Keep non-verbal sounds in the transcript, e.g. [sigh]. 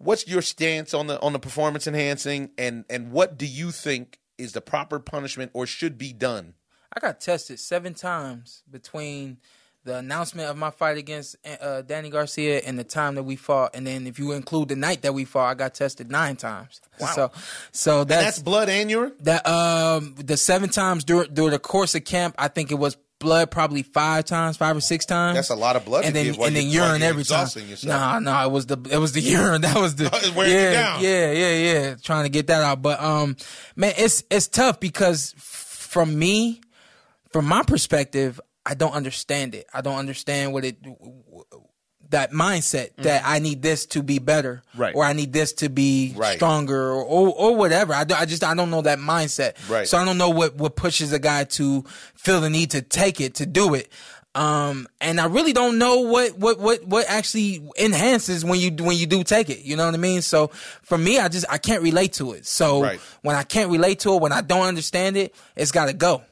what's your stance on the on the performance enhancing, and and what do you think is the proper punishment or should be done? I got tested seven times between the announcement of my fight against uh, Danny Garcia and the time that we fought, and then if you include the night that we fought, I got tested nine times. Wow. So, so that's, That's blood and urine. that. Um, the seven times during during the course of camp, I think it was blood probably five times, five or six times. That's a lot of blood and then and then urine every time. yourself. Nah, nah, it was the it was the [laughs] urine. That was the you yeah, down. yeah, yeah, yeah. Trying to get that out, but um, man, it's it's tough because from me, from my perspective, I don't understand it. I don't understand what it that mindset that I need this to be better, Mm-hmm. Right. Or I need this to be Right. stronger, or, or or whatever. I, do- I just I don't know that mindset, Right. So I don't know what what pushes a guy to feel the need to take it to do it. Um, and I really don't know what what what what actually enhances when you when you do take it. You know what I mean? So for me, I just I can't relate to it. So Right. when I can't relate to it, when I don't understand it, it's got to go.